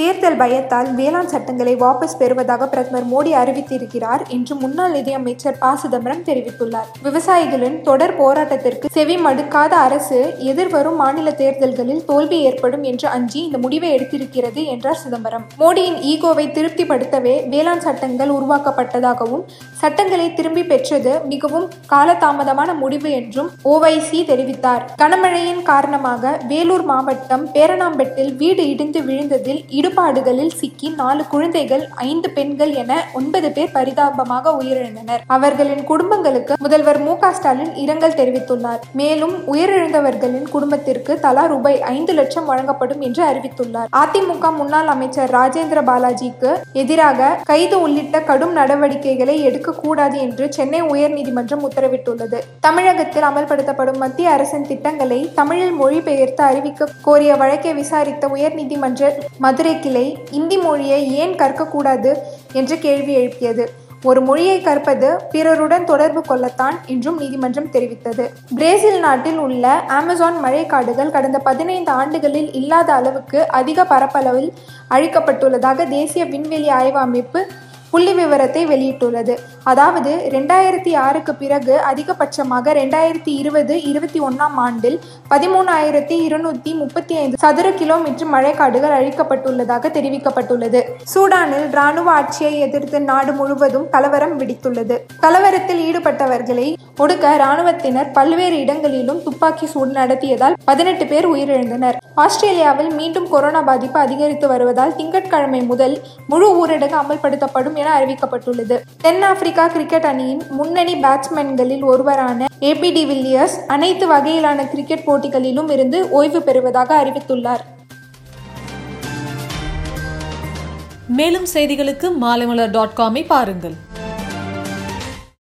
தேர்தல் பயத்தால் வேளாண் சட்டங்களை வாபஸ் பெறுவதாக பிரதமர் மோடி அறிவித்திருக்கிறார் என்று முன்னாள் நிதியமைச்சர் ப. சிதம்பரம் தெரிவித்துள்ளார். விவசாயிகளின் தொடர் போராட்டத்திற்கு செவி மடுக்காத அரசு எதிர்வரும் மாநில தேர்தல்களில் தோல்வி ஏற்படும் என்று அஞ்சி இந்த முடிவை எடுத்திருக்கிறது என்றார் சிதம்பரம். மோடியின் ஈகோவை திருப்திப்படுத்தவே வேளாண் சட்டங்கள் உருவாக்கப்பட்டதாகவும் சட்டங்களை திரும்பி பெற்றது மிகவும் காலதாமதமான முடிவு என்றும் ஓவைசி தெரிவித்தார். கனமழையின் காரணமாக வேலூர் மாவட்டம் பேரணாம்பெட்டில் வீடு இடிந்து விழுந்ததில் இடிபாடுகளில் சிக்கி நாலு குழந்தைகள் ஐந்து பெண்கள் என ஒன்பது பேர் பரிதாபமாக உயிரிழந்தனர். அவர்களின் குடும்பங்களுக்கு முதல்வர் மு ஸ்டாலின் இரங்கல் தெரிவித்துள்ளார். மேலும் உயிரிழந்தவர்களின் குடும்பத்திற்கு தலா ரூபாய் ஐந்து லட்சம் வழங்கப்படும் என்று அறிவித்துள்ளார். அதிமுக முன்னாள் அமைச்சர் ராஜேந்திர பாலாஜிக்கு எதிராக கைது உள்ளிட்ட கடும் நடவடிக்கைகளை எடுக்கக்கூடாது என்று சென்னை உயர்நீதிமன்றம் உத்தரவிட்டுள்ளது. தமிழகத்தில் அமல்படுத்தப்படும் மத்திய அரசின் திட்டங்களை தமிழில் மொழிபெயர்த்து அறிவிக்க கோரிய வழக்கை விசாரித்த உயர்நீதிமன்ற மதுரை கிளை இந்தி மொழியை ஏன் கற்கக்கூடாது என்று கேள்வி எழுப்பியது. ஒரு மொழியை கற்பது பிறருடன் தொடர்பு கொள்ளத்தான் என்றும் நீதிமன்றம் தெரிவித்தது. பிரேசில் நாட்டில் உள்ள அமேசான் மழைக்காடுகள் கடந்த பதினைந்து ஆண்டுகளில் இல்லாத அளவுக்கு அதிக பரப்பளவில் அழிக்கப்பட்டுள்ளதாக தேசிய விண்வெளி ஆய்வு அமைப்பு புள்ளி விவரத்தை வெளியிட்டுள்ளது. அதாவது ரெண்டாயிரத்தி ஆறுக்கு பிறகு அதிகபட்சமாக ரெண்டாயிரத்தி இருபது இருபத்தி ஒன்றாம் ஆண்டில் பதிமூணாயிரத்தி இருநூத்தி முப்பத்தி ஐந்து சதுர கிலோமீட்டர் மழைக்காடுகள் அழிக்கப்பட்டுள்ளதாக தெரிவிக்கப்பட்டுள்ளது. சூடானில் இராணுவ ஆட்சியை எதிர்த்து நாடு முழுவதும் கலவரம் வெடித்துள்ளது. கலவரத்தில் ஈடுபட்டவர்களை ஒடுக்க இராணுவத்தினர் பல்வேறு இடங்களிலும் துப்பாக்கி சூடு நடத்தியதால் பதினெட்டு பேர் உயிரிழந்தனர். ஆஸ்திரேலியாவில் மீண்டும் கொரோனா பாதிப்பு அதிகரித்து வருவதால் திங்கட்கிழமை முதல் முழு ஊரடங்கு அமல்படுத்தப்படும் என அறிவிக்கப்பட்டுள்ளது. தென்னாப்பிரிக்கா கிரிக்கெட் அணியின் முன்னணி பேட்ஸ்மேன்களில் ஒருவரான ஏபி டி வில்லியர்ஸ் அனைத்து வகையிலான கிரிக்கெட் போட்டிகளிலும் இருந்து ஓய்வு பெறுவதாக அறிவித்துள்ளார். மேலும் செய்திகளுக்கு மாலைமலர் டாட் காமை பாருங்கள்.